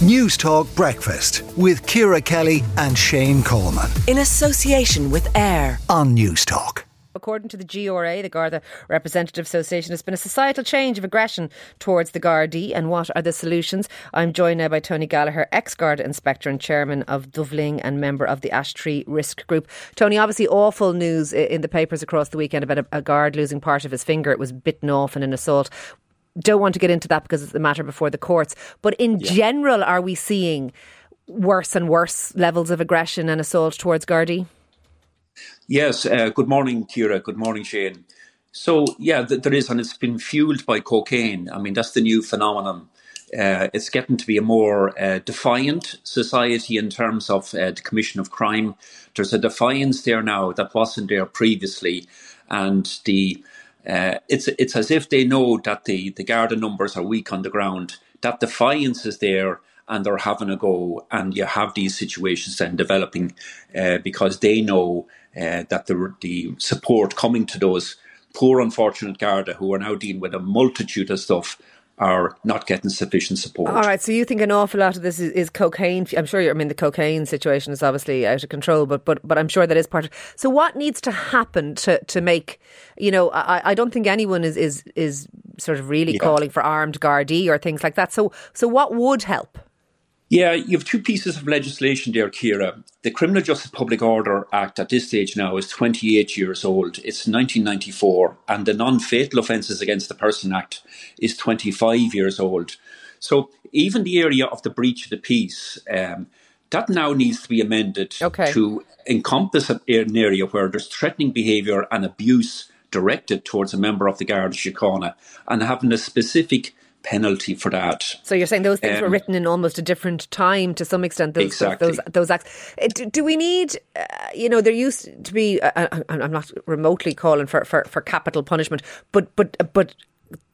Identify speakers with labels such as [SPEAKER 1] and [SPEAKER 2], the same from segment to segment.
[SPEAKER 1] Newstalk Breakfast with Ciara Kelly and Shane Coleman.
[SPEAKER 2] In association with AIR
[SPEAKER 1] on Newstalk.
[SPEAKER 3] According to the GRA, the Garda Representative Association, there's been a societal change of aggression towards the Gardaí. And what are the solutions? I'm joined now by Tony Gallagher, ex Garda Inspector and Chairman of Dovling and member of the Ash Tree Risk Group. Tony, obviously, awful news in the papers across the weekend about a, a guard losing part of his finger. It was bitten off in an assault don't want to get into that because it's a matter before the courts. But in yeah. general, are we seeing worse and worse levels of aggression and assault towards Gardaí?
[SPEAKER 4] Yes. Uh, good morning, Ciara. Good morning, Shane. So, yeah, th- there is, and it's been fueled by cocaine. I mean, that's the new phenomenon. Uh, it's getting to be a more uh, defiant society in terms of uh, the commission of crime. There's a defiance there now that wasn't there previously, and the uh, it's it's as if they know that the the Garda numbers are weak on the ground. That defiance is there, and they're having a go. And you have these situations then developing uh, because they know uh, that the the support coming to those poor unfortunate Garda who are now dealing with a multitude of stuff are not getting sufficient support.
[SPEAKER 3] All right, so you think an awful lot of this is, is cocaine? I'm sure. I mean, the cocaine situation is obviously out of control, but but but I'm sure that is part of. So, what needs to happen to to make you know? I, I don't think anyone is is is sort of really yeah. calling for armed Gardaí or things like that. So so what would help?
[SPEAKER 4] Yeah, you have two pieces of legislation there, Ciara. The Criminal Justice Public Order Act at this stage now is 28 years old. It's 1994, and the Non Fatal Offences Against the Person Act is 25 years old. So even the area of the breach of the peace, um, that now needs to be amended okay. to encompass an area where there's threatening behaviour and abuse directed towards a member of the Garda Síochána and having a specific penalty for that.
[SPEAKER 3] So you're saying those things um, were written in almost a different time to some extent. Those,
[SPEAKER 4] exactly.
[SPEAKER 3] Those, those acts. Uh, do, do we need? Uh, you know, there used to be. Uh, uh I'm not remotely calling for, for, for capital punishment, but but but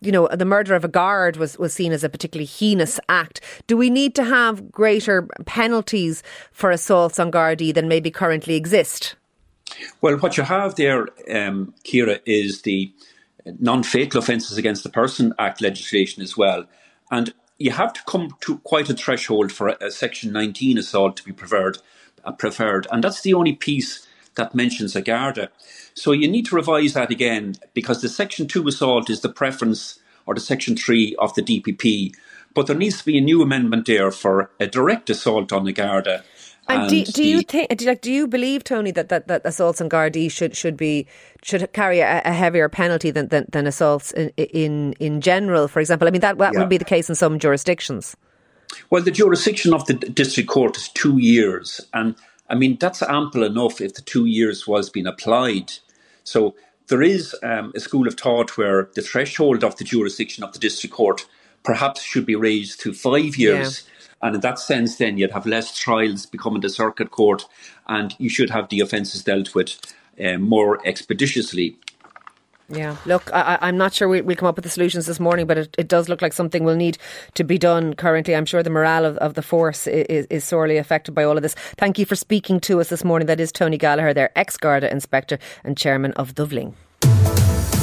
[SPEAKER 3] you know, the murder of a guard was, was seen as a particularly heinous act. Do we need to have greater penalties for assaults on Gardaí than maybe currently exist?
[SPEAKER 4] Well, what you have there, um, Ciara, is the non-fatal offences against the person act legislation as well. And you have to come to quite a threshold for a, a section 19 assault to be preferred uh, preferred. And that's the only piece that mentions a garda. So you need to revise that again because the section 2 assault is the preference or the section 3 of the dpp but there needs to be a new amendment there for a direct assault on the garda
[SPEAKER 3] and, do, do you think? Do you, like, do you believe, Tony, that, that, that assaults on Gardaí should should be should carry a, a heavier penalty than, than, than assaults in, in in general? For example, I mean that that yeah. would be the case in some jurisdictions.
[SPEAKER 4] Well, the jurisdiction of the district court is two years, and I mean that's ample enough if the two years was being applied. So there is um, a school of thought where the threshold of the jurisdiction of the district court perhaps should be raised to five years. Yeah and in that sense, then you'd have less trials becoming the circuit court, and you should have the offences dealt with uh, more expeditiously.
[SPEAKER 3] Yeah, look, I, am not sure we, will come up with the solutions this morning, but it, it, does look like something will need to be done currently. I'm sure the morale of, of the force is, is, sorely affected by all of this. Thank you for speaking to us this morning. That is Tony Gallagher, their ex Garda inspector and chairman of Dovling.